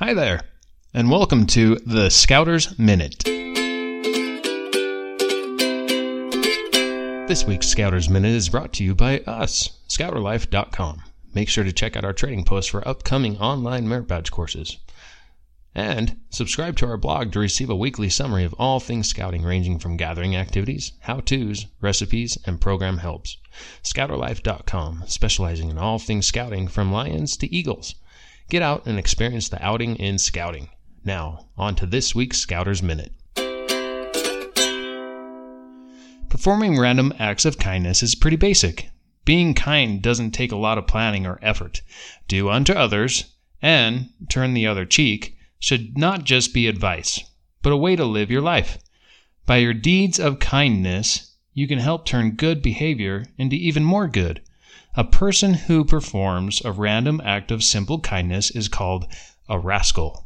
Hi there, and welcome to the Scouters Minute. This week's Scouters Minute is brought to you by us, ScouterLife.com. Make sure to check out our trading posts for upcoming online merit badge courses. And subscribe to our blog to receive a weekly summary of all things scouting, ranging from gathering activities, how to's, recipes, and program helps. ScouterLife.com, specializing in all things scouting from lions to eagles. Get out and experience the outing in scouting. Now, on to this week's Scouters Minute. Performing random acts of kindness is pretty basic. Being kind doesn't take a lot of planning or effort. Do unto others and turn the other cheek should not just be advice, but a way to live your life. By your deeds of kindness, you can help turn good behavior into even more good. A person who performs a random act of simple kindness is called a RASKal.